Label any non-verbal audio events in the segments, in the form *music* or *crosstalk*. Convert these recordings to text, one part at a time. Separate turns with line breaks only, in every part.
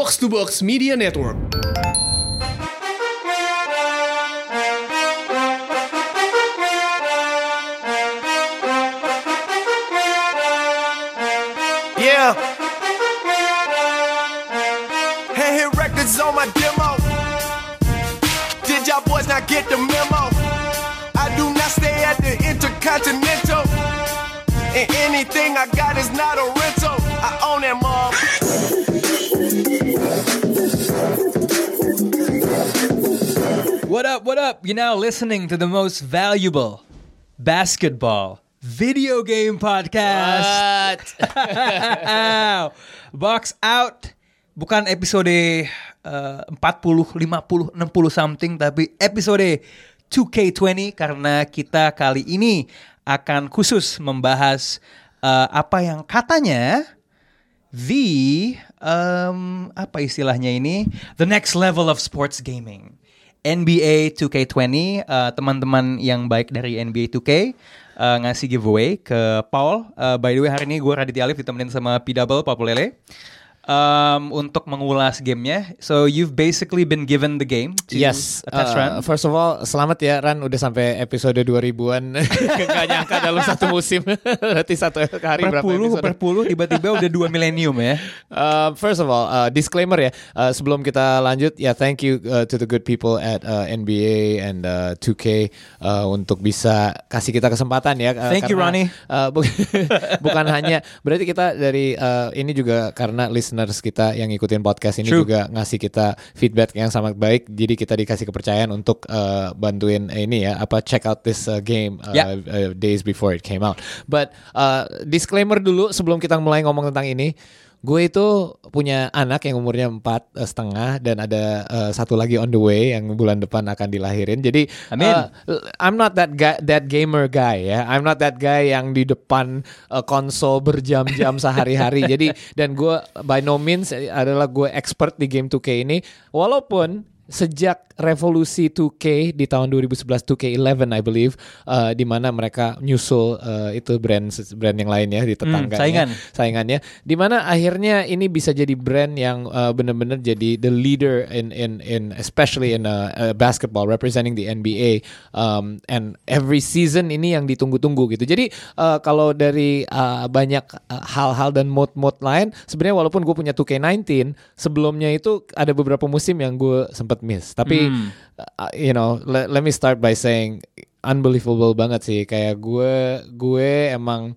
Box to Box Media Network.
Yeah. Hand hit records on my demo. Did y'all boys not get the memo? I do not stay at the Intercontinental. And anything I got is not a rental. I own that mall.
What up, what up? You're now listening to the most valuable basketball video game podcast. *laughs* Box out bukan episode uh, 40, 50, 60 something tapi episode 2K20 karena kita kali ini akan khusus membahas uh, apa yang katanya the um, apa istilahnya ini the next level of sports gaming. NBA 2K20 uh, teman-teman yang baik dari NBA 2K uh, ngasih giveaway ke Paul. Uh, by the way hari ini gue Raditya Alif ditemenin sama P Double Paul Lele. Um, untuk mengulas gamenya, so you've basically been given the game to
Yes, uh,
run.
First of all, selamat ya Ran udah sampai episode 2000-an. *laughs* Gak nyangka dalam satu musim. *laughs* Berarti satu hari
per
berapa
puluh,
episode?
per puluh, tiba-tiba udah dua *laughs* milenium ya.
Uh, first of all, uh, disclaimer ya. Uh, sebelum kita lanjut, ya thank you uh, to the good people at uh, NBA and uh, 2K uh, untuk bisa kasih kita kesempatan ya. Uh,
Thank you, Ronnie.
uh, bu- bukan hanya berarti kita dari uh, ini juga karena listeners kita yang ngikutin podcast ini
True.
juga ngasih kita feedback yang sangat baik. Jadi kita dikasih kepercayaan untuk uh, bantuin ini ya apa check out this uh, game uh,
Ya.
uh, days before it came out. But uh, disclaimer dulu sebelum kita mulai ngomong tentang ini, gue itu punya anak yang umurnya empat eh, setengah dan ada eh, satu lagi on the way yang bulan depan akan dilahirin. Jadi
Amin.
uh, I'm not that guy, that gamer guy ya. I'm not that guy yang di depan uh, konsol berjam-jam *laughs* sehari-hari. Jadi dan gue by no means adalah gue expert di game 2K ini. Walaupun sejak revolusi 2K di tahun 2011 2K11 I believe uh, di mana mereka nyusul uh, itu brand brand yang lain ya di tetangganya.
saingan.
saingannya. Di mana akhirnya ini bisa jadi brand yang uh, benar-benar jadi the leader in in in especially in uh, uh, basketball representing the NBA um, and every season ini yang ditunggu-tunggu gitu. Jadi uh, kalau dari uh, banyak uh, hal-hal dan mode-mode lain sebenarnya walaupun gue punya 2K19 sebelumnya itu ada beberapa musim yang gue sempat miss. Tapi uh, you know let, let me start by saying unbelievable banget sih. Kayak gue gue emang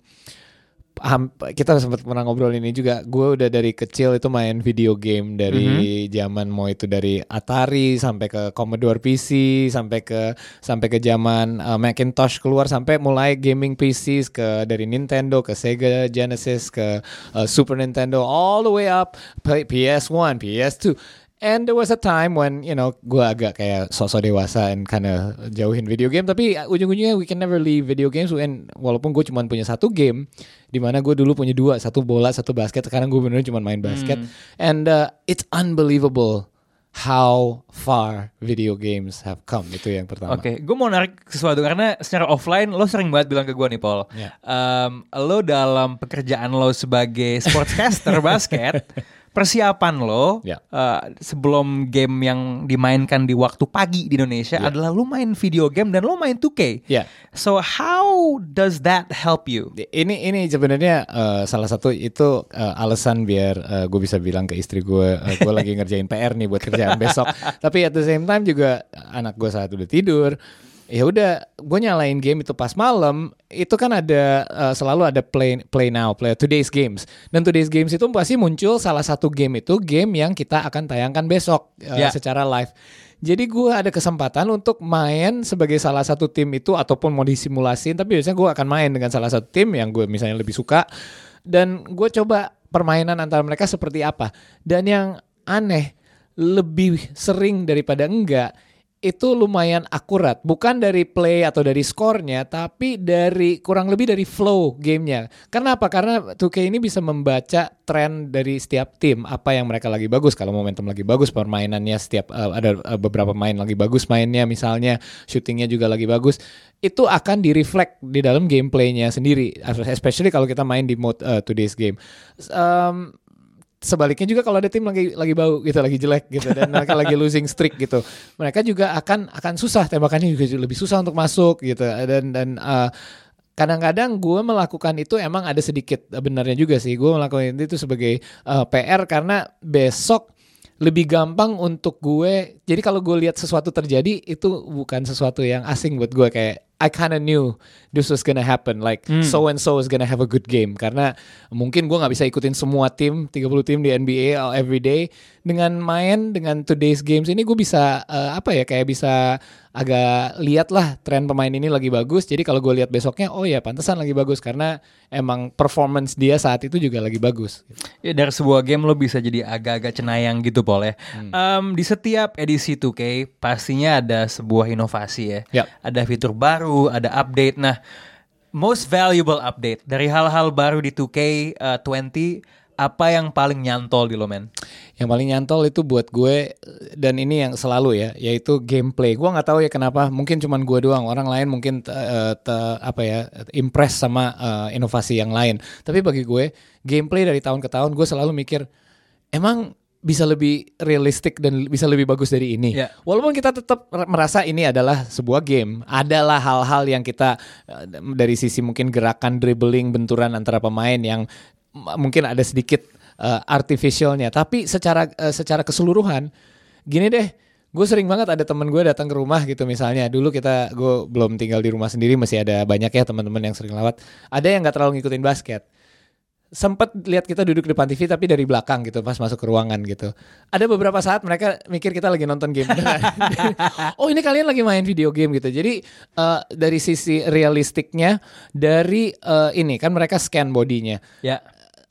kita sempat pernah ngobrol ini juga. Gue udah dari kecil itu main video game dari zaman mau itu dari Atari sampai ke Commodore PC sampai ke sampai ke zaman uh, Macintosh keluar sampai mulai gaming PCs ke dari Nintendo ke Sega Genesis ke uh, Super Nintendo all the way up. P- PS1 PS2 And there was a time when you know gue agak kayak sosok dewasa and kinda jauhin video game. Tapi uh, ujung-ujungnya we can never leave video games. And walaupun gue cuma punya satu game di mana gue dulu punya dua satu bola satu basket sekarang gue bener cuma main basket. And uh, it's unbelievable how far video games have come. Itu yang pertama.
Oke, gue mau narik sesuatu karena secara offline lo sering banget bilang ke gue nih Paul,
Ya.
Em, lo dalam pekerjaan lo sebagai sportscaster *laughs* basket, persiapan lo
Ya.
eh, sebelum game yang dimainkan di waktu pagi di Indonesia
Ya.
adalah lo main video game dan lo main 2K.
Ya.
So how does that help you?
Ini ini sebenarnya uh, salah satu itu uh, alasan biar uh, gue bisa bilang ke istri gue, uh, gue lagi *laughs* ngerjain PR nih buat kerjaan besok. *laughs* Tapi at the same time juga anak gue saat udah tidur, ya udah gue nyalain game itu pas malam itu kan ada uh, selalu ada play play now play today's games. Dan today's games itu pasti muncul salah satu game itu game yang kita akan tayangkan besok uh,
Ya.
secara live. Jadi gue ada kesempatan untuk main sebagai salah satu tim itu ataupun mau disimulasin tapi biasanya gue akan main dengan salah satu tim yang gue misalnya lebih suka. Dan gue coba permainan antara mereka seperti apa. Dan yang aneh lebih sering daripada enggak itu lumayan akurat. Bukan dari play atau dari skornya tapi dari kurang lebih dari flow gamenya. Kenapa karena 2K ini bisa membaca tren dari setiap tim. Apa yang mereka lagi bagus. Kalau momentum lagi bagus permainannya setiap eh, ada eh, beberapa main lagi bagus mainnya misalnya shootingnya juga lagi bagus. Itu akan direflect di dalam gameplaynya sendiri. Especially kalau kita main di mode eh, today's game. Um, sebaliknya juga kalau ada tim lagi lagi bau gitu, lagi jelek gitu dan mereka *laughs* lagi losing streak gitu, mereka juga akan akan susah tembakannya juga lebih susah untuk masuk gitu dan dan uh, kadang-kadang gue melakukan itu emang ada sedikit benarnya juga sih gue melakukan itu sebagai uh, PR karena besok lebih gampang untuk gue jadi kalau gue lihat sesuatu terjadi itu bukan sesuatu yang asing buat gue kayak I kinda knew this was gonna happen. Like
Hmm.
so and so is gonna have a good game. Karena mungkin gue nggak bisa ikutin semua tim 30 tim di NBA all every day dengan main dengan today's games ini gue bisa uh, apa ya kayak bisa agak lihat lah tren pemain ini lagi bagus jadi kalau gue lihat besoknya oh ya pantesan lagi bagus karena emang performance dia saat itu juga lagi bagus
Ya dari sebuah game lo bisa jadi agak-agak cenayang gitu Paul ya. Em, di setiap edisi 2K pastinya ada sebuah inovasi ya.
Yap.
Ada fitur baru, ada update. Nah, most valuable update dari hal-hal baru di 2K eh, 20 apa yang paling nyantol di lo men?
Yang paling nyantol itu buat gue dan ini yang selalu ya, yaitu gameplay. Gue nggak tahu ya kenapa, mungkin cuman gue doang. Orang lain mungkin eh, te- apa ya impress sama eh, inovasi yang lain. Tapi bagi gue gameplay dari tahun ke tahun gue selalu mikir emang bisa lebih realistik dan bisa lebih bagus dari ini.
Ya.
Walaupun kita tetap merasa ini adalah sebuah game, adalah hal-hal yang kita eh, dari sisi mungkin gerakan dribbling benturan antara pemain yang mungkin ada sedikit eh, artificialnya, tapi secara eh, secara keseluruhan gini deh. Gue sering banget ada temen gue datang ke rumah gitu misalnya. Dulu kita gue belum tinggal di rumah sendiri masih ada banyak ya teman-teman yang sering lewat. Ada yang nggak terlalu ngikutin basket sempet lihat kita duduk depan TV tapi dari belakang gitu pas masuk ke ruangan gitu. Ada beberapa saat mereka mikir kita lagi nonton game *laughs* oh ini kalian lagi main video game gitu. Jadi eh, dari sisi realistiknya dari eh, ini kan mereka scan bodinya
Ya.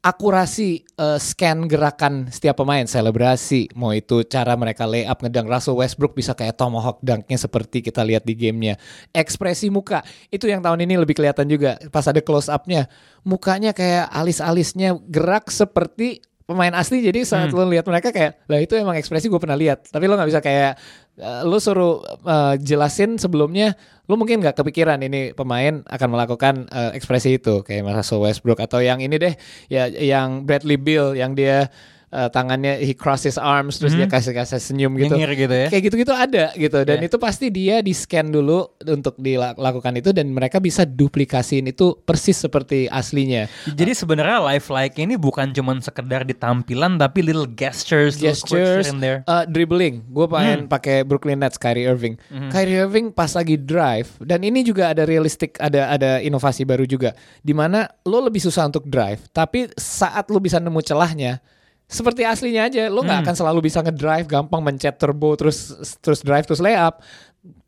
Akurasi eh, scan gerakan setiap pemain selebrasi mau itu cara mereka lay up ngedang Russell Westbrook bisa kayak tomahawk dunknya seperti kita lihat di gamenya. Ekspresi muka itu yang tahun ini lebih kelihatan juga pas ada close upnya. Mukanya kayak alis-alisnya gerak seperti pemain asli jadi saat lo lihat mereka kayak lah itu emang ekspresi gue pernah lihat. Tapi lo nggak bisa kayak eh, lo suruh eh, jelasin sebelumnya lo mungkin nggak kepikiran ini pemain akan melakukan eh, ekspresi itu kayak Russell Westbrook atau yang ini deh ya yang Bradley Beal yang dia eh, tangannya he cross his arms terus dia kasih kasih senyum gitu
Nyengir gitu ya.
kayak gitu-gitu ada gitu dan
Ya.
itu pasti dia di scan dulu untuk dilakukan itu dan mereka bisa duplikasiin itu persis seperti aslinya
Jadi sebenarnya life like ini bukan cuman sekedar di tampilan tapi little gestures, little
gestures,
here and there.
uh, dribbling. Gue main pakai Brooklyn Nets Kyrie Irving. Kyrie Irving pas lagi drive dan ini juga ada realistik, ada ada inovasi baru juga. Di mana lo lebih susah untuk drive, tapi saat lo bisa nemu celahnya. Seperti aslinya aja, lo nggak akan selalu bisa ngedrive, gampang mencet turbo terus terus drive terus layup.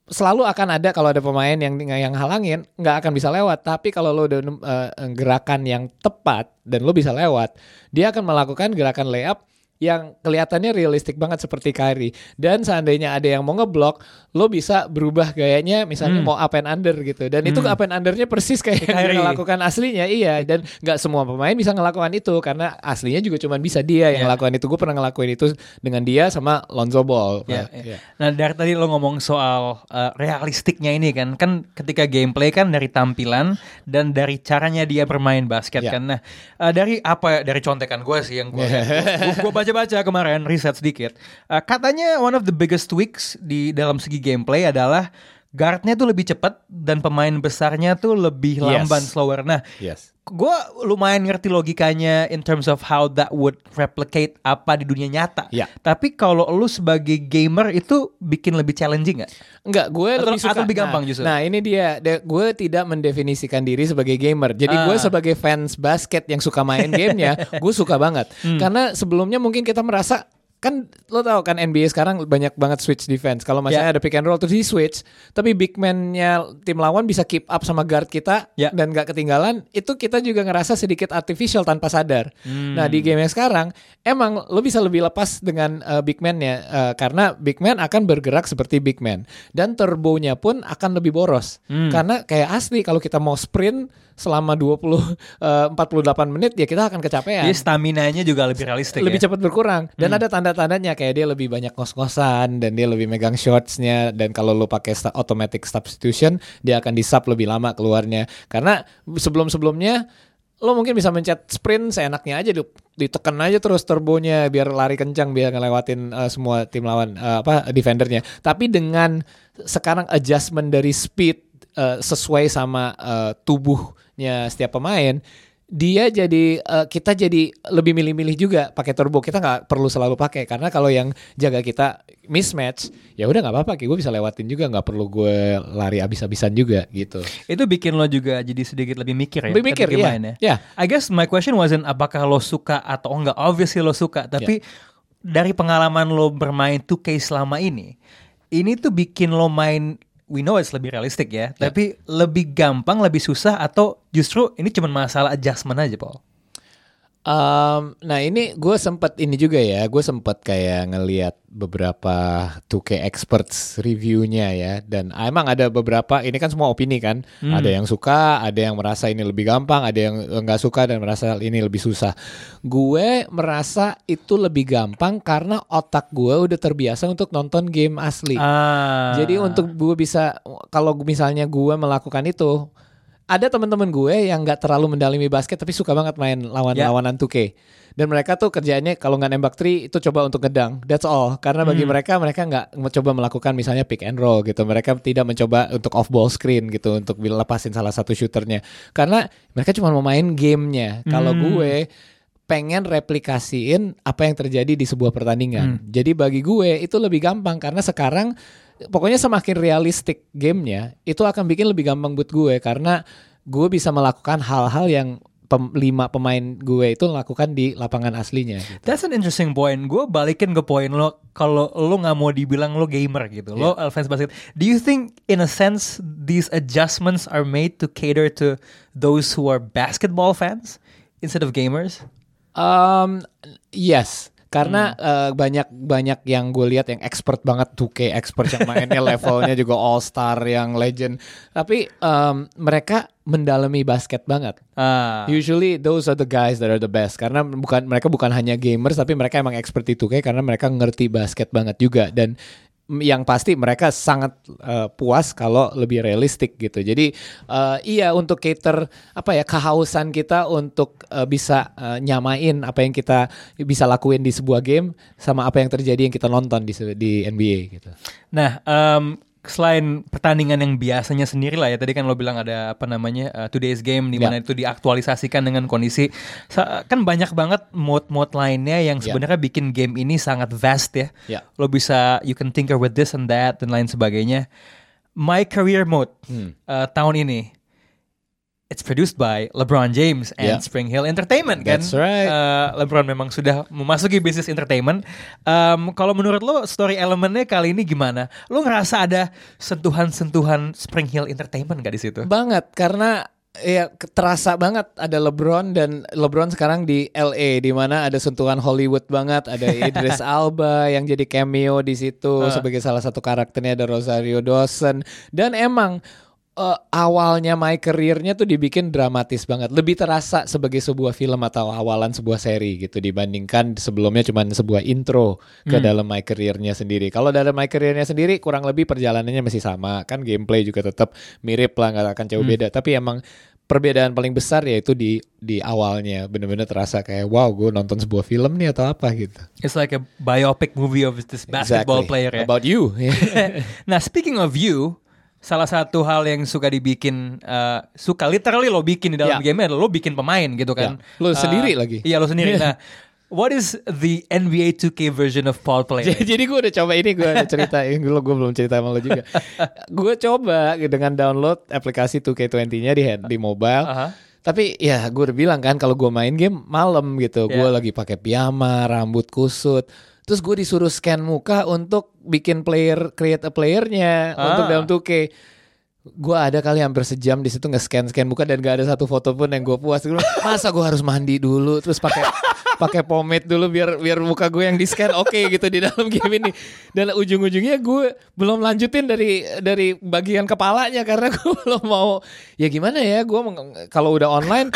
Selalu akan ada kalau ada pemain yang yang halangin nggak akan bisa lewat. Tapi kalau lo udah uh, gerakan yang tepat dan lo bisa lewat, dia akan melakukan gerakan layup yang kelihatannya realistik banget seperti Kyrie. Dan seandainya ada yang mau ngeblok, lo bisa berubah gayanya misalnya mau up and under gitu. Dan itu up and undernya persis kayak yang
Kyrie.
dia lakukan aslinya. Iya, dan nggak semua pemain bisa ngelakukan itu karena aslinya juga cuma bisa dia yang
Iya.
ngelakuin itu. Gue pernah ngelakuin itu dengan dia sama Lonzo Ball.
Ya,
Nah,
ya. Nah dari tadi lo ngomong soal uh, realistiknya ini kan, kan ketika gameplay kan dari tampilan dan dari caranya dia bermain basket
Ya.
kan. Nah uh, dari apa dari contekan gue sih yang gue *laughs* gue baca-baca kemarin riset sedikit, Uh, katanya one of the biggest tweaks di dalam segi gameplay adalah guardnya tuh lebih cepat dan pemain besarnya tuh lebih
Yes.
lamban slower. Nah
Yes.
gue lumayan ngerti logikanya in terms of how that would replicate apa di dunia nyata.
Ya.
Tapi kalau lu sebagai gamer itu bikin lebih challenging nggak?
Enggak, gue
Atau-
lebih suka.
atau lebih gampang
nah,
justru?
Nah, ini dia. De- gue tidak mendefinisikan diri sebagai gamer. Jadi gue
Ah.
sebagai fans basket yang suka main gamenya, *laughs* gue suka banget.
Hmm.
Karena sebelumnya mungkin kita merasa kan lo tau kan NBA sekarang banyak banget switch defense. Kalau misalnya
Ya.
ada pick and roll terus di switch, tapi big man-nya tim lawan bisa keep up sama guard kita
Ya.
dan gak ketinggalan, itu kita juga ngerasa sedikit artificial tanpa sadar.
Hmm.
Nah di game yang sekarang emang lo bisa lebih lepas dengan uh, big man-nya uh, karena big man akan bergerak seperti big man dan turbonya pun akan lebih boros.
Hmm.
Karena kayak asli kalau kita mau sprint selama 20 uh, 48 menit ya kita akan kecapean
Jadi stamina-nya juga lebih realistik
lebih
ya.
cepat berkurang dan ada tanda-tandanya kayak dia lebih banyak ngos-ngosan dan dia lebih megang shotsnya dan kalau lo pakai automatic substitution dia akan di sub lebih lama keluarnya. Karena sebelum-sebelumnya lo mungkin bisa mencet sprint seenaknya aja di- ditekan aja terus turbonya biar lari kencang biar ngelewatin uh, semua tim lawan uh, apa defendernya. Tapi dengan sekarang adjustment dari speed uh, sesuai sama uh, tubuhnya setiap pemain dia jadi uh, kita jadi lebih milih-milih juga pakai turbo kita nggak perlu selalu pakai karena kalau yang jaga kita mismatch ya udah nggak apa-apa kayak gue bisa lewatin juga nggak perlu gue lari abis-abisan juga gitu
Itu bikin lo juga jadi sedikit lebih mikir ya.
Lebih mikir,
ya.
Iya.
I guess my question wasn't apakah lo suka atau enggak. Obviously lo suka, tapi dari pengalaman lo bermain 2K selama ini, ini tuh bikin lo main we know it's lebih realistik ya, tapi lebih gampang, lebih susah atau justru ini cuma masalah adjustment aja, Paul.
Um, nah ini gue sempet ini juga ya, gue sempet kayak ngeliat beberapa 2K experts reviewnya ya, dan emang ada beberapa ini kan semua opini kan, ada yang suka, ada yang merasa ini lebih gampang, ada yang nggak suka dan merasa ini lebih susah. Gue merasa itu lebih gampang karena otak gue udah terbiasa untuk nonton game asli.
Ah.
Jadi untuk gue bisa kalau misalnya gue melakukan itu ada teman-teman gue yang nggak terlalu mendalami basket tapi suka banget main lawan-lawanan 2K. Dan mereka tuh kerjaannya kalau nggak nembak three itu coba untuk ngedang. That's all. Karena bagi mereka mereka nggak mencoba melakukan misalnya pick and roll gitu. Mereka tidak mencoba untuk off ball screen gitu untuk lepasin salah satu shooternya. Karena mereka cuma mau main gamenya. Kalau gue pengen replikasiin apa yang terjadi di sebuah pertandingan. Jadi bagi gue itu lebih gampang karena sekarang pokoknya semakin realistik gamenya itu akan bikin lebih gampang buat gue karena gue bisa melakukan hal-hal yang pem- lima pemain gue itu lakukan di lapangan aslinya. gitu.
That's an interesting point. Gue balikin ke poin lo kalau lo nggak mau dibilang lo gamer gitu, lo uh, fans basket. Do you think in a sense these adjustments are made to cater to those who are basketball fans instead of gamers?
Um, yes. Karena eh, banyak banyak yang gue lihat yang expert banget 2K expert yang mainnya *laughs* levelnya juga all star yang legend. Tapi em, mereka mendalami basket banget.
Ah,
Usually those are the guys that are the best karena bukan mereka bukan hanya gamers tapi mereka emang expert di 2K karena mereka ngerti basket banget juga dan yang pasti mereka sangat eh, puas kalau lebih realistik gitu. Jadi eh, iya untuk cater apa ya kehausan kita untuk eh, bisa eh, nyamain apa yang kita bisa lakuin di sebuah game sama apa yang terjadi yang kita nonton di di NBA gitu.
Nah, em, selain pertandingan yang biasanya sendiri lah ya, tadi kan lo bilang ada apa namanya uh, today's game di mana
Ya.
itu diaktualisasikan dengan kondisi kan banyak banget mode-mode lainnya yang
Ya.
sebenarnya bikin game ini sangat vast ya.
Ya.
Lo bisa you can tinker with this and that dan lain sebagainya. My career mode
Hmm.
uh, tahun ini It's produced by LeBron James and
Yeah.
Spring Hill Entertainment kan.
That's right.
Uh, LeBron memang sudah memasuki bisnis entertainment. Um, kalau menurut lo story elemennya kali ini gimana? Lo ngerasa ada sentuhan-sentuhan Spring Hill Entertainment gak di situ?
Banget karena ya terasa banget ada LeBron dan LeBron sekarang di LA di mana ada sentuhan Hollywood banget, ada *laughs* Idris Alba yang jadi cameo di situ sebagai salah satu karakternya ada Rosario Dawson dan emang eh, awalnya my career-nya tuh dibikin dramatis banget. Lebih terasa sebagai sebuah film atau awalan sebuah seri gitu dibandingkan sebelumnya cuman sebuah intro ke dalam my career-nya sendiri. Kalau dalam my career-nya sendiri kurang lebih perjalanannya masih sama. Kan gameplay juga tetap mirip lah nggak akan jauh beda. Tapi emang perbedaan paling besar yaitu di di awalnya bener-bener terasa kayak wow gue nonton sebuah film nih atau apa gitu.
It's like a biopic movie of this basketball
Exactly.
player ya.
About you. *laughs*
nah, speaking of you, salah satu hal yang suka dibikin uh, suka literally lo bikin di dalam
Ya.
game adalah lo bikin pemain gitu kan.
Ya. Lo
Uh,
sendiri lagi.
Iya, lo sendiri. *laughs* Nah, what is the NBA 2K version of Paul Player?
Jadi, jadi gue udah coba ini gue udah cerita ini dulu gue belum cerita sama lo juga. gue coba dengan download aplikasi 2K20-nya di di mobile.
Aha.
Tapi ya gue udah bilang kan kalau gue main game malam gitu, gue
Ya.
lagi pakai piyama, rambut kusut. Terus gue disuruh scan muka untuk bikin player, create a playernya untuk
Ah.
dalam 2K. Gue ada kali hampir sejam di situ nge-scan scan muka dan gak ada satu foto pun yang gue puas. Masa gue harus mandi dulu terus pakai pakai pomade dulu biar biar muka gue yang di scan oke gitu di dalam game ini. Dan ujung-ujungnya gue belum lanjutin dari dari bagian kepalanya karena *laughs* gue belum mau. Ya gimana ya gue kalau udah online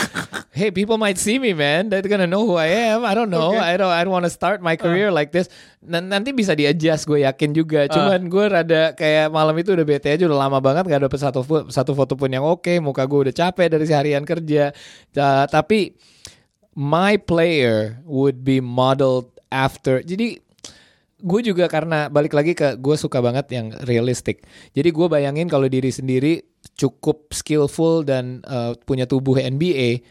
hey people might see me man. They're gonna know who I am. I don't know.
Okay.
I don't I don't want to start my career like this. Nan- nanti bisa di adjust gue yakin juga. Cuman gue rada kayak malam itu udah bete aja udah lama banget gak dapet satu satu foto pun yang oke. Muka gue udah capek dari seharian kerja. Ta- tapi my player would be modeled after jadi gue juga karena balik lagi ke gue suka banget yang realistik. Jadi gue bayangin kalau diri sendiri cukup skillful dan uh, punya tubuh NBA,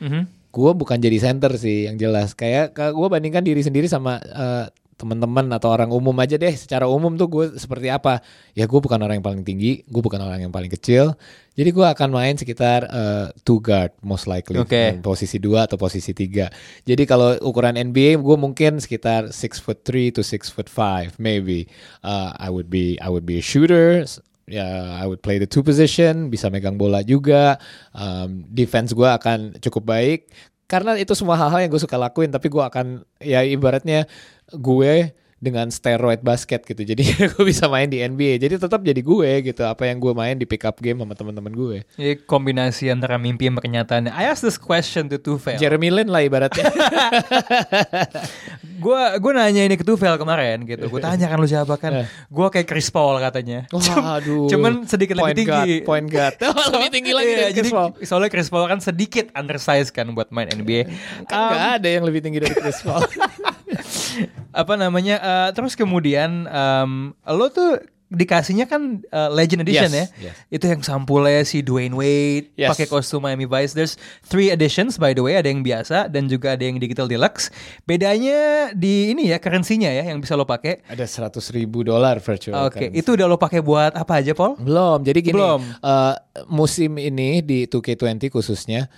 gue bukan jadi center sih yang jelas. Kayak gue bandingkan diri sendiri sama uh, teman-teman atau orang umum aja deh. Secara umum tuh gue seperti apa? Ya gue bukan orang yang paling tinggi, gue bukan orang yang paling kecil. Jadi gue akan main sekitar uh, two guard most likely
Oke.
Dan posisi 2 atau posisi 3. Jadi kalau ukuran NBA gue mungkin sekitar 6 foot 3 to 6 foot 5 maybe. Uh, I would be I would be a shooter. Ya, I would play the two position, bisa megang bola juga. Um, defense gue akan cukup baik karena itu semua hal-hal yang gue suka lakuin. Tapi gue akan ya ibaratnya gue dengan steroid basket gitu. Jadi *laughs* gue bisa main di NBA. Jadi tetap jadi gue gitu. Apa yang gue main di pick up game sama teman-teman gue.
Ini kombinasi antara mimpi dan kenyataan. I asked this question to Tufel.
Jeremy Lin lah ibaratnya. *laughs*
Gue gue nanya ini ke Tufel kemarin gitu. Gue tanya kan lu siapa kan? Gue kayak Chris Paul katanya.
Waduh.
Cuman sedikit
Point
lebih tinggi.
guard, point guard. *laughs* Lebih tinggi lagi
Iya,
dari Chris
jadi
Paul.
soalnya Chris Paul kan sedikit undersized kan buat main NBA.
Kan nggak ada yang lebih tinggi dari Chris Paul.
Apa namanya? eh, terus kemudian em, lo tuh dikasihnya kan eh, Legend Edition
Yes,
ya.
yes.
Itu yang sampulnya si Dwayne Wade
Yes.
pakai kostum Miami Vice. There's three editions by the way, ada yang biasa dan juga ada yang digital deluxe. Bedanya di ini ya currency-nya ya yang bisa lo pakai.
ada 100 ribu dolar virtual.
Oke,
currency.
itu udah lo pakai buat apa aja, Paul?
Belum. Jadi gini,
Belum.
eh, musim ini di 2K20 khususnya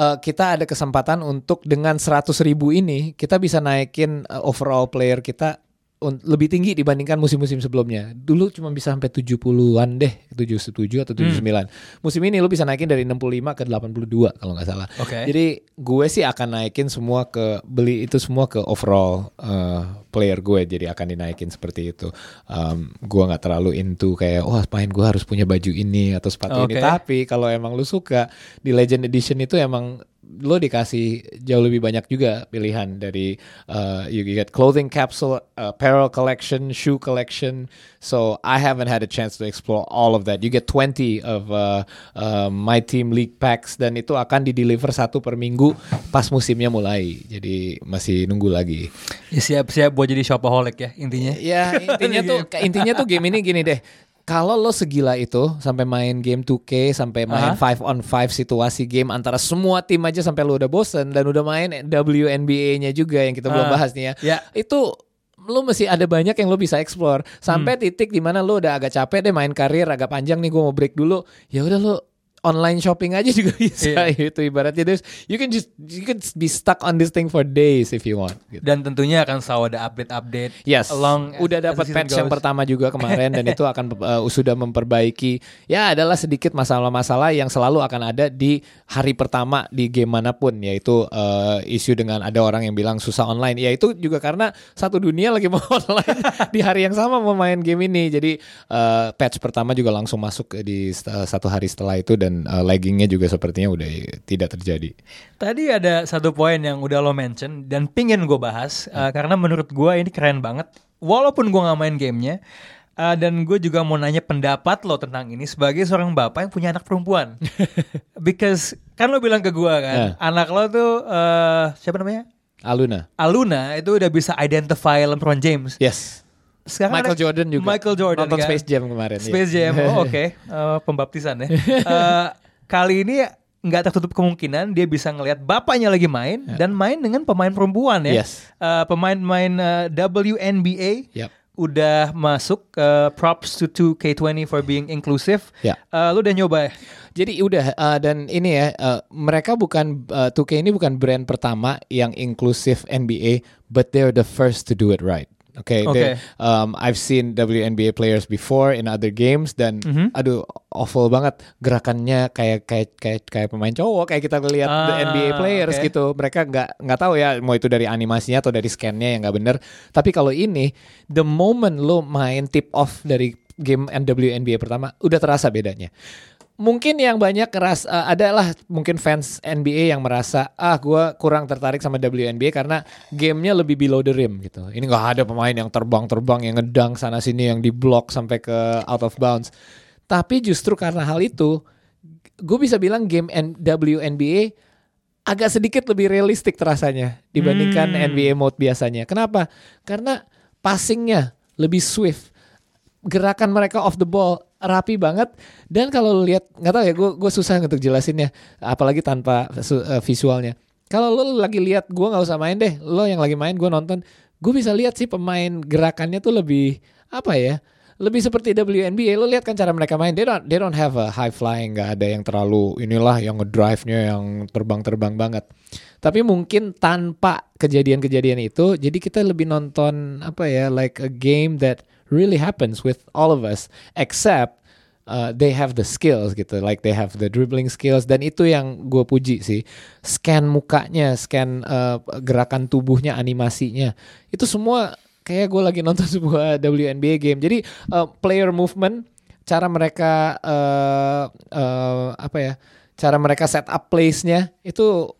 eh, kita ada kesempatan untuk dengan 100 ribu ini kita bisa naikin eh, overall player kita lebih tinggi dibandingkan musim-musim sebelumnya. Dulu cuma bisa sampai 70-an deh, 77 atau 79. Musim ini lu bisa naikin dari 65 ke 82 kalau nggak salah.
Oke.
Jadi gue sih akan naikin semua ke beli itu semua ke overall eh, player gue jadi akan dinaikin seperti itu. Um, gue nggak terlalu into kayak wah main gue harus punya baju ini atau sepatu
Oke.
ini. Tapi kalau emang lu suka di Legend Edition itu emang lo dikasih jauh lebih banyak juga pilihan dari uh, you get clothing capsule, apparel collection, shoe collection. So I haven't had a chance to explore all of that. You get 20 of uh, uh, my team league packs dan itu akan di deliver satu per minggu pas musimnya mulai. Jadi masih nunggu lagi.
Ya siap-siap buat jadi shopaholic ya intinya.
Ya intinya tuh *laughs* intinya tuh game ini gini deh. Kalau lo segila itu sampai main game 2K sampai main
Aha.
5 on 5 situasi game antara semua tim aja sampai lo udah bosen dan udah main WNBA-nya juga yang kita belum
Ah,
bahas nih ya.
ya.
Itu lo masih ada banyak yang lo bisa explore sampai
Hmm.
titik di mana lo udah agak capek deh main karir agak panjang nih gue mau break dulu ya udah lo online shopping aja juga *laughs* bisa
Iya.
itu ibaratnya there's you can just you can be stuck on this thing for days if you want gitu.
Dan tentunya akan selalu ada update-update.
Yes,
along
udah dapat patch yang
goes.
pertama juga *laughs* kemarin dan itu akan uh, sudah memperbaiki. Ya adalah sedikit masalah-masalah yang selalu akan ada di hari pertama di game mana pun, yaitu uh, isu dengan ada orang yang bilang susah online. Ya itu juga karena satu dunia lagi *laughs* mau online di hari yang sama mau main game ini. Jadi uh, patch pertama juga langsung masuk di st- satu hari setelah itu dan uh, laggingnya juga sepertinya udah tidak terjadi.
Tadi ada satu poin yang udah lo mention dan pingin gue bahas uh, karena menurut gue ini keren banget. Walaupun gue nggak main gamenya uh, dan gue juga mau nanya pendapat lo tentang ini sebagai seorang bapak yang punya anak perempuan. *laughs* Because kan lo bilang ke gue kan, anak lo tuh uh, siapa namanya?
Aluna.
Aluna itu udah bisa identify LeBron James.
Yes.
Sekarang
Michael
ada-
Jordan juga.
Michael Jordan
Nonton
kan?
Space Jam kemarin.
Space
iya.
Jam, oh, oke, *laughs* Eh, pembaptisan ya. Eh, kali ini nggak tertutup kemungkinan dia bisa ngelihat bapaknya lagi main dan main dengan pemain perempuan ya.
Yes.
Eh, pemain-pemain eh, WNBA
Yep.
udah masuk. eh, props to 2K20 for being inclusive.
Ya.
Eh, lu udah nyoba ya?
Jadi udah uh, dan ini ya uh, mereka bukan uh, 2K ini bukan brand pertama yang inklusif NBA, but they're the first to do it right. Okay,
Okay.
They- um, I've seen WNBA players before in other games dan
Mhm.
aduh awful banget gerakannya kayak kayak kayak kayak pemain cowok kayak kita lihat the
Ah,
NBA players
oke.
gitu. Mereka nggak nggak tahu ya mau itu dari animasinya atau dari scannya yang nggak bener. Tapi kalau ini the moment lo main tip off dari game WNBA pertama udah terasa bedanya. Mungkin yang banyak keras eh, adalah mungkin fans NBA yang merasa ah gue kurang tertarik sama WNBA karena gamenya lebih below the rim gitu. Ini nggak ada pemain yang terbang-terbang yang ngedang sana sini yang di block sampai ke out of bounds. Tapi justru karena hal itu, gue bisa bilang game N- WNBA agak sedikit lebih realistik terasanya dibandingkan
Hmm.
NBA mode biasanya. Kenapa? Karena passingnya lebih swift, gerakan mereka off the ball rapi banget. Dan kalau lihat nggak tahu ya gue gue susah untuk jelasinnya apalagi tanpa eh, visualnya. Kalau lu lagi lihat gue nggak usah main deh. Lo yang lagi main gue nonton. Gue bisa lihat sih pemain gerakannya tuh lebih apa ya lebih seperti WNBA lo lihat kan cara mereka main. They don't they don't have a high flying nggak ada yang terlalu inilah yang ngedrive-nya yang terbang-terbang banget. Tapi mungkin tanpa kejadian-kejadian itu jadi kita lebih nonton apa ya like a game that really happens with all of us except uh, they have the skills gitu. Like they have the dribbling skills. Dan itu yang gue puji sih. Scan mukanya scan uh, gerakan tubuhnya animasinya. Itu semua kayak gue lagi nonton *laughs* sebuah WNBA game. Jadi uh, player movement cara mereka uh, uh, apa ya cara mereka set up plays-nya itu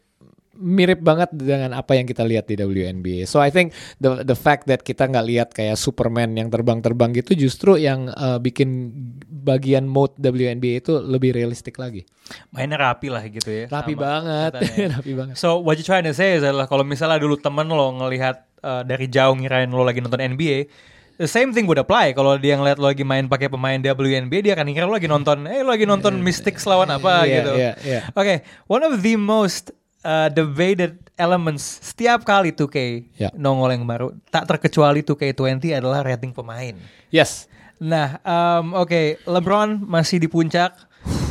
mirip banget dengan apa yang kita lihat di WNBA. So I think the the fact that kita nggak lihat kayak Superman yang terbang-terbang gitu justru yang uh, bikin bagian mode WNBA itu lebih realistik lagi.
Mainnya rapi lah gitu ya.
Rapi
sama
banget,
kelihatannya. *laughs*
rapi banget.
So what you trying to say is adalah kalau misalnya dulu temen lo ngelihat uh, dari jauh ngirain lo lagi nonton NBA, the same thing would apply. Kalau dia ngeliat lo lagi main pakai pemain WNBA, dia akan ngira lo lagi nonton, eh lo lagi nonton Mystics lawan apa
Iya,
gitu.
iya, iya.
Oke, one of the most uh, debated elements setiap kali 2K
Ya.
nongol yang baru, tak terkecuali 2K20 adalah rating pemain.
Yes,
Nah, um, oke, LeBron masih di puncak,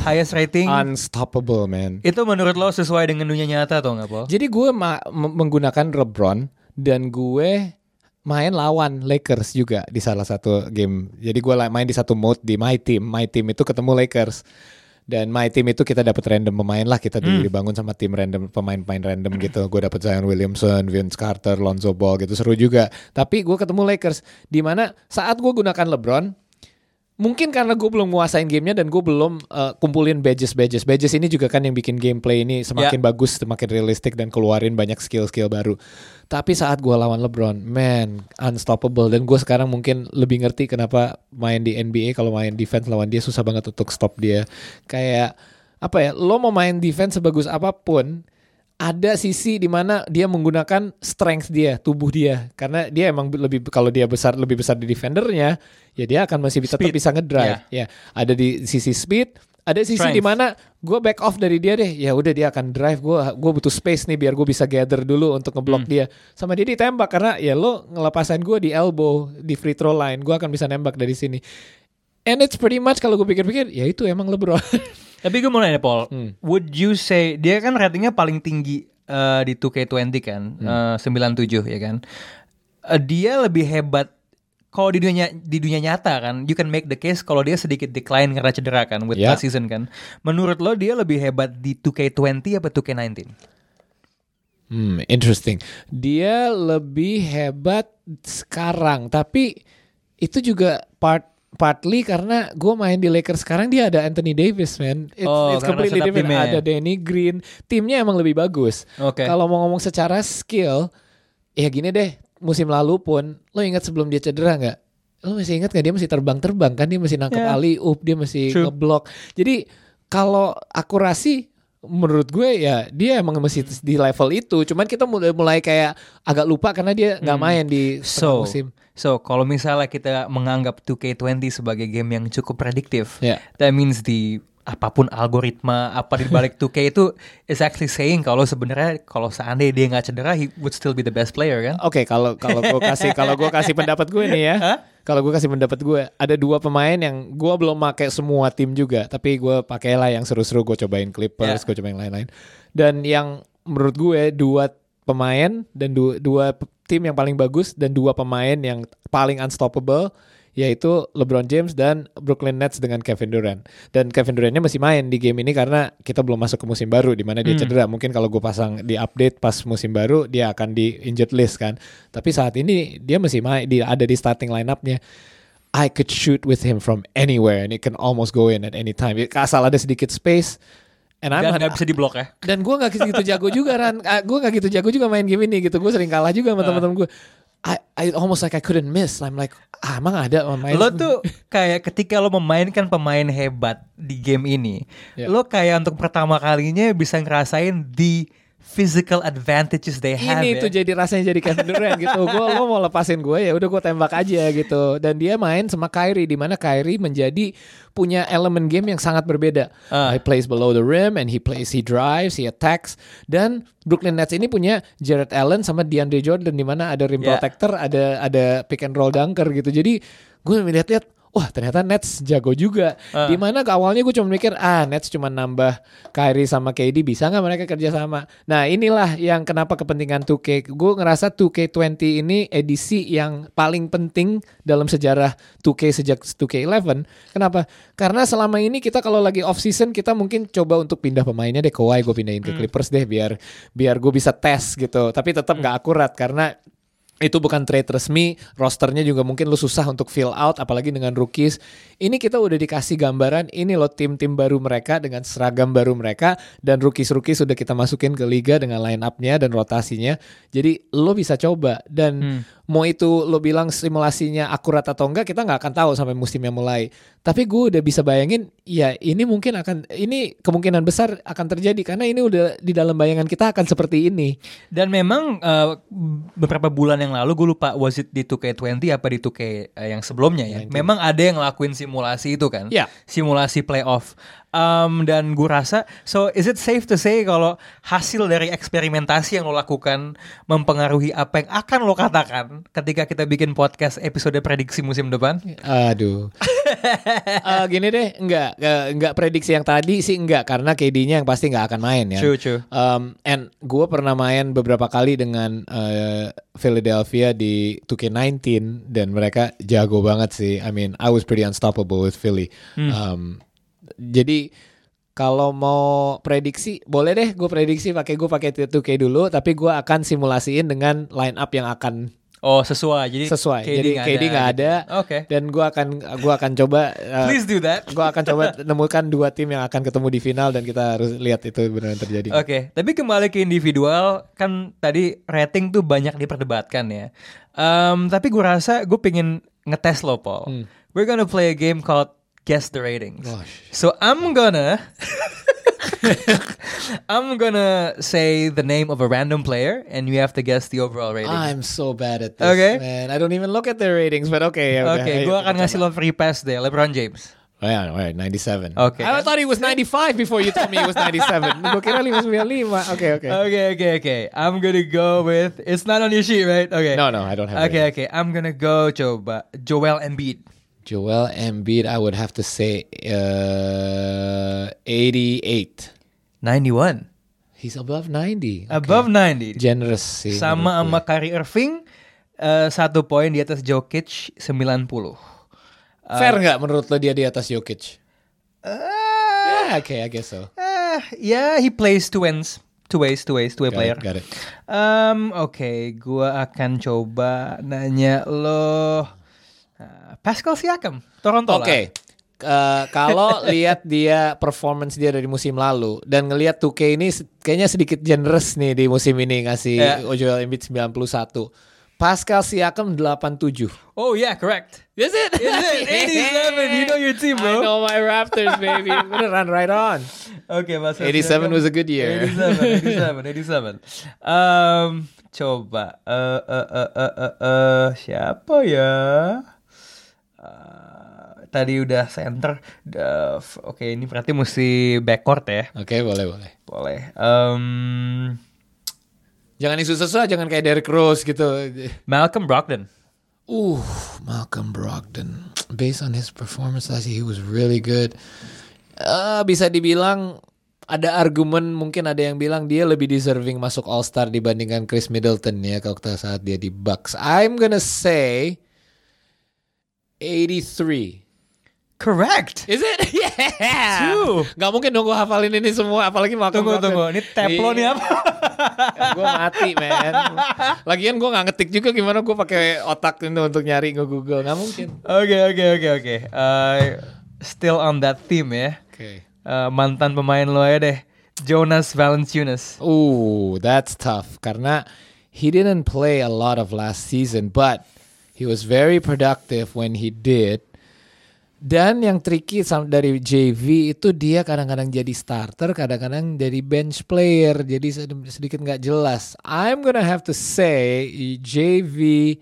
highest rating.
unstoppable man.
itu menurut lo sesuai dengan dunia nyata atau nggak, Paul?
Jadi gue ma- menggunakan LeBron dan gue main lawan Lakers juga di salah satu game. Jadi gue main di satu mode di my team. My team itu ketemu Lakers. Dan my team itu kita dapat random pemain lah, kita di- dibangun sama tim random pemain-pemain random gitu. Gue dapat Zion Williamson, Vince Carter, Lonzo Ball gitu seru juga. Tapi gue ketemu Lakers di mana saat gue gunakan LeBron, Mungkin karena gue belum nguasain gamenya dan gue belum uh, kumpulin badges badges badges ini juga kan yang bikin gameplay ini semakin bagus semakin realistik dan keluarin banyak skill skill baru. Tapi saat gue lawan LeBron, man unstoppable dan gue sekarang mungkin lebih ngerti kenapa main di NBA kalau main defense lawan dia susah banget untuk stop dia. Kayak apa ya? Lo mau main defense sebagus apa pun, ada sisi di mana dia menggunakan strength dia, tubuh dia, karena dia emang lebih kalau dia besar lebih besar di defendernya, ya dia akan masih bisa tetap bisa ngedrive. Ya, ada di sisi speed, ada sisi di mana gue back off dari dia deh, ya udah dia akan drive, gue gue butuh space nih biar gue bisa gather dulu untuk ngeblok
Hmm.
dia, sama dia ditembak karena ya lo ngelepasan gue di elbow di free throw line, gue akan bisa nembak dari sini. And it's pretty much kalau gue pikir-pikir, ya itu emang LeBron. *laughs*
Tapi gue mau nanya Paul,
Hmm.
would you say dia kan ratingnya paling tinggi eh, di 2K20 kan,
Hmm.
eh, 97 ya kan. Eh, dia lebih hebat kalau di dunia di dunia nyata kan, you can make the case kalau dia sedikit decline karena cedera kan with
Ya.
last season kan. Menurut lo dia lebih hebat di 2K20 apa 2K19?
Hmm, interesting. Dia lebih hebat sekarang, tapi itu juga part partly karena gue main di Lakers sekarang dia ada Anthony Davis, man. It's,
Oh,
it's completely different.
timnya ya?
Ada Danny Green, timnya emang lebih bagus.
Oke.
Kalau mau ngomong secara skill, ya gini deh. Musim lalu pun, lo ingat sebelum dia cedera nggak? Lo masih ingat nggak dia masih terbang-terbang kan? Dia masih nangkep
Yeah.
alley oop, dia masih
True.
ngeblok. Jadi kalau akurasi menurut gue ya dia emang masih di level itu. Cuman kita mulai mulai kayak agak lupa karena dia nggak main di
So,
musim.
so kalau misalnya kita menganggap 2K20 sebagai game yang cukup prediktif,
Ya.
that means di apa pun algoritma apa di balik 2K *laughs* itu is actually saying kalau sebenarnya kalau seandainya dia nggak cedera, he would still be the best player kan?
Oke, kalau kalau gue kasih kalau gue kasih pendapat gue nih ya. Kalau gue kasih pendapat gue, ada dua pemain yang gue belum pakai semua tim juga, tapi gue pakailah yang seru-seru gue cobain Clippers,
Ya.
gue cobain lain-lain. Dan yang menurut gue dua pemain dan dua, dua tim yang paling bagus dan dua pemain yang paling unstoppable yaitu LeBron James dan Brooklyn Nets dengan Kevin Durant. Dan Kevin Durantnya masih main di game ini karena kita belum masuk ke musim baru di mana dia cedera. Mungkin kalau gue pasang di update pas musim baru dia akan di injured list kan. Tapi saat ini dia masih main, dia ada di starting lineup-nya. I could shoot with him from anywhere and it can almost go in at any time. Asal ada sedikit space. And I'm
Dan nggak bisa diblok ya.
dan gue nggak gitu jago juga Ran gue nggak gitu jago juga main game ini gitu gue sering kalah juga sama teman-teman gue I, I almost like I couldn't miss I'm like ah, emang ada main
Lo tuh kayak ketika lo memainkan pemain hebat di game ini,
Ya.
lo kayak untuk pertama kalinya bisa ngerasain the physical advantages they have.
ini
ya.
tuh jadi rasanya jadi Kevin Durant gitu *laughs* gue gue mau lepasin gue ya udah gue tembak aja gitu dan dia main sama Kyrie di mana Kyrie menjadi punya elemen game yang sangat berbeda
Ah.
he plays below the rim and he plays he drives he attacks dan Brooklyn Nets ini punya Jared Allen sama DeAndre Jordan di mana ada rim
Yeah.
protector ada ada pick and roll dunker gitu jadi gue melihat-lihat Wah ternyata Nets jago juga.
Ah.
Di mana awalnya gue cuma mikir ah Nets cuma nambah Kyrie sama KD bisa nggak mereka kerja sama. Nah inilah yang kenapa kepentingan 2K. Gue ngerasa 2K20 ini edisi yang paling penting dalam sejarah 2K sejak 2K11. Kenapa? Karena selama ini kita kalau lagi off season kita mungkin coba untuk pindah pemainnya deh Kawhi gue pindahin ke Clippers deh biar biar gue bisa tes gitu. Tapi tetap nggak akurat karena itu bukan trade resmi, rosternya juga mungkin lu susah untuk fill out, apalagi dengan rookies. Ini kita udah dikasih gambaran, ini loh tim-tim baru mereka dengan seragam baru mereka, dan rookies-rookies sudah kita masukin ke liga dengan line up-nya dan rotasinya. Jadi lo bisa coba, dan mau itu lo bilang simulasinya akurat atau enggak, kita nggak akan tahu sampai musimnya mulai. Tapi gue udah bisa bayangin, ya ini mungkin akan, ini kemungkinan besar akan terjadi, karena ini udah di dalam bayangan kita akan seperti ini.
Dan memang eh, beberapa bulan yang lalu gue lupa was it di 2K20 apa di 2K eh, yang sebelumnya ya. Memang ada yang ngelakuin simulasi itu kan.
Ya.
Simulasi playoff. Um, dan gue rasa so is it safe to say kalau hasil dari eksperimentasi yang lo lakukan mempengaruhi apa yang akan lo katakan ketika kita bikin podcast episode prediksi musim depan?
Aduh. *laughs* Eh, gini deh, enggak, enggak, prediksi yang tadi sih enggak karena KD-nya yang pasti enggak akan main ya.
True, true.
Um, and gue pernah main beberapa kali dengan eh, Philadelphia di 2K19 dan mereka jago banget sih. I mean, I was pretty unstoppable with Philly. Um, jadi kalau mau prediksi, boleh deh gue prediksi pakai gue pakai 2K dulu, tapi gue akan simulasiin dengan line up yang akan
Oh sesuai jadi
sesuai.
KD
Jadi KD nggak
gitu.
ada.
Oke.
Dan gue akan gua akan coba. uh,
Please do that.
Gue akan coba nemukan dua tim yang akan ketemu di final dan kita harus lihat itu benar terjadi.
Oke, tapi kembali ke individual kan tadi rating tuh banyak diperdebatkan ya. Em, tapi gue rasa gue pengen ngetes lo Paul. We're gonna play a game called Guess the Ratings.
Oh, Gosh.
So I'm gonna *laughs* I'm gonna say the name of a random player and you have to guess the overall rating.
I'm so bad at this,
Okay.
man. I don't even look at their ratings, but okay. Okay. Ayo,
gue akan ngasih lo free pass deh, LeBron James.
Oh, yeah, all right, 97.
Okay.
I thought he was 95 before you told me he was 97. Gue kira 595. Oke, oke.
Okay, okay, okay. I'm gonna go with. It's not on your sheet, right? Okay.
No, no, I don't have
Okay,
ratings.
okay. I'm gonna go coba Joel Embiid.
Joel Embiid, I would have to say uh, 88.
91.
He's above 90. Okay.
Above 90.
Generous sih.
Sama sama Kyrie Irving eh, satu poin di atas Jokic 90.
gue. Fair nggak menurut lo dia di atas Jokic? yeah, okay, I guess so.
Eh, yeah, he plays two ends. Two ways, two ways, two way
Got
player.
it, got it.
Um, Oke, gua akan coba nanya lo uh, Pascal Siakam, Toronto
Oke.
lah.
Eh, kalau *laughs* lihat dia performance dia dari musim lalu dan ngelihat 2K ini kayaknya sedikit generous nih di musim ini ngasih
Ya.
Joel Embiid 91. Pascal Siakam 87.
Oh yeah, correct.
Is it?
Is it *laughs* 87? You know your team, bro.
I know my Raptors, baby. Beneran right on.
Oke, Mas
87 was a good year.
87, 87, 87. Um, coba eh eh eh eh eh eh, siapa ya? Tadi udah center. Oke, ini berarti mesti backcourt ya.
Oke, boleh, boleh.
Boleh. Um,
Jangan yang susah-susah, jangan kayak Derrick Rose gitu.
Malcolm Brogdon.
Ooh, Malcolm Brogdon. Based on his performance last year, he was really good. Eh, bisa dibilang ada argumen mungkin ada yang bilang dia lebih deserving masuk All Star dibandingkan Chris Middleton ya kalau saat dia di Bucks. I'm gonna say 83.
Correct.
Is it? *laughs* Yeah.
True.
Gak mungkin dong gue hafalin ini semua, apalagi makan
Tunggu tunggu, ini teplo nih apa?
gue mati man. Lagian gue nggak ngetik juga gimana gue pakai otak itu untuk nyari nge Google nggak mungkin.
Oke oke oke oke. Uh, Still on that theme ya.
Oke.
Uh, mantan pemain lo ya deh, Jonas Valanciunas.
Ooh, that's tough karena he didn't play a lot of last season, but he was very productive when he did. Dan yang tricky dari JV itu dia kadang-kadang jadi starter, kadang-kadang jadi bench player, jadi sed- sedikit nggak jelas. I'm gonna have to say JV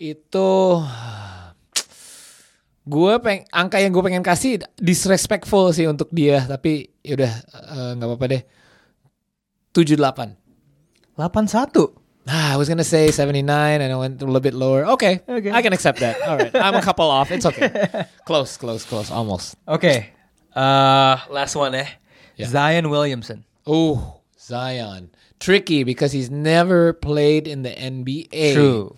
itu gue peng angka yang gue pengen kasih disrespectful sih untuk dia, tapi yaudah eh, nggak apa-apa deh. 78.
81.
Ah, I was gonna say 79 and I went a little bit lower. Okay,
Okay.
I can accept that. All right, I'm a couple off. It's okay. *laughs* close, close, close, almost.
Okay. Uh, last one eh.
Yeah.
Zion Williamson.
Oh, Zion. Tricky because he's never played in the NBA.
True.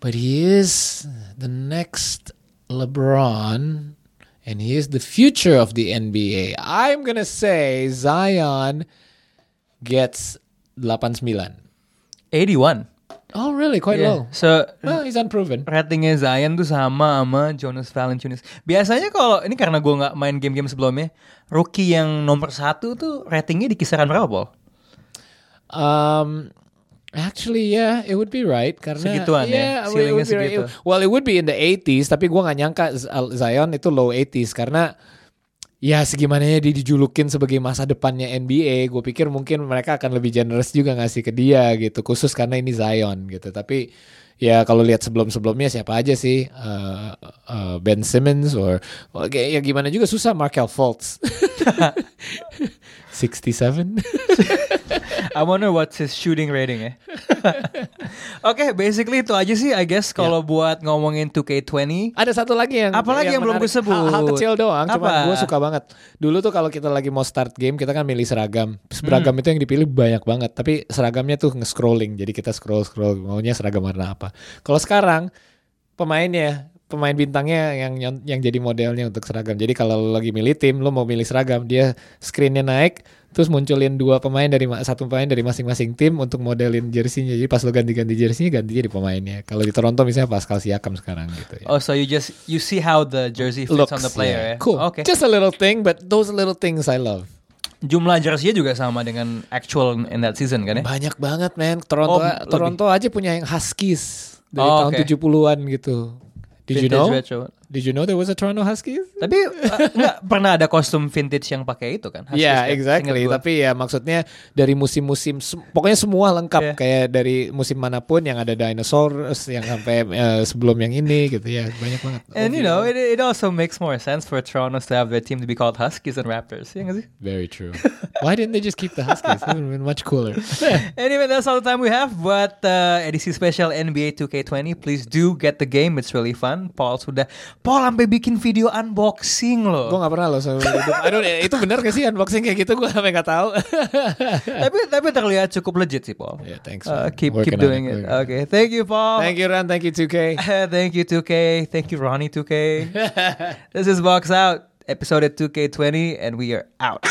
But he is the next LeBron and he is the future of the NBA. I'm going to say Zion gets 89.
81.
Oh, really? Quite
Yeah.
low.
So
Well, he's unproven.
ratingnya Zion tuh sama sama Jonas Valanciunas. Biasanya kalau ini karena gue nggak main game-game sebelumnya, rookie yang nomor satu tuh ratingnya di kisaran berapa, Paul?
Um, actually, yeah, it would be right karena
Segituan ya?
yeah, it
Ceilingnya
be right.
segitu.
Well, it would be in the 80s, tapi gua nggak nyangka Zion itu low 80s karena ya segimananya dia dijulukin sebagai masa depannya NBA, gue pikir mungkin mereka akan lebih generous juga ngasih ke dia gitu, khusus karena ini Zion gitu. Tapi ya kalau lihat sebelum-sebelumnya siapa aja sih Uh, uh, Ben Simmons or or kayak ya gimana juga susah Markel Fultz. *laughs* *laughs* 67. *laughs*
I wonder what's his shooting rating *laughs* ya. Oke, basically itu aja sih I guess kalau buat ngomongin 2K20.
Ada satu lagi yang
Apalagi yang belum
menarik.
gue sebut?
Hal, hal kecil doang, cuma
Apa?
gue suka banget. Dulu tuh kalau kita lagi mau start game, kita kan milih seragam. Seragam
Hmm.
itu yang dipilih banyak banget, tapi seragamnya tuh nge-scrolling. Jadi kita scroll-scroll maunya seragam warna apa. Kalau sekarang pemainnya pemain bintangnya yang yang, yang jadi modelnya untuk seragam. Jadi kalau lagi milih tim, lo mau milih seragam, dia screennya naik, terus munculin dua pemain dari satu pemain dari masing-masing tim untuk modelin jersinya. Jadi pas lo ganti-ganti jersinya, gantinya di pemainnya. Kalau di Toronto misalnya Pascal Siakam sekarang gitu ya
Oh, so you just you see how the jersey fits on the player ya.
Cool.
Oke.
Just a little thing, but those little things I love.
Jumlah jersey juga sama dengan actual in that season kan ya?
Banyak banget, man. Toronto,
Oh, lebih.
Toronto aja punya yang Huskies dari
Oh,
tahun
oke.
70-an gitu. Did you
Vintage
know?
retro.
Did you know there was a Toronto Huskies?
Tapi uh, pernah ada kostum vintage yang pakai itu kan? Huskies
Iya,
kan?
exactly. Tapi ya maksudnya dari musim-musim, pokoknya semua lengkap.
Iya.
Kayak dari musim mana pun yang ada dinosaurus, yang sampai eh, sebelum yang ini gitu ya. Banyak banget.
And you know, it, it also makes more sense for Toronto to have their team to be called Huskies and Raptors. Ya nggak sih?
Very true. Why didn't they just keep the Huskies? That would have been much cooler.
Anyway, that's all the time we have. But uh, edisi spesial NBA 2K20, please do get the game. It's really fun. Paul sudah, Paul sampai bikin video unboxing loh.
Gue gak pernah loh sama itu. I don't, itu benar gak sih unboxing kayak gitu? Gue sampai gak tahu. *laughs*
tapi tapi terlihat cukup legit sih Paul.
Yeah, thanks,
Uh, keep
Working
keep doing
it.
it. Okay, thank you Paul.
Thank you, Ran. Thank you, 2K. *laughs*
Thank you 2K. Thank you Ronnie 2K. *laughs* this is Box Out, episode 2K20, and we are out.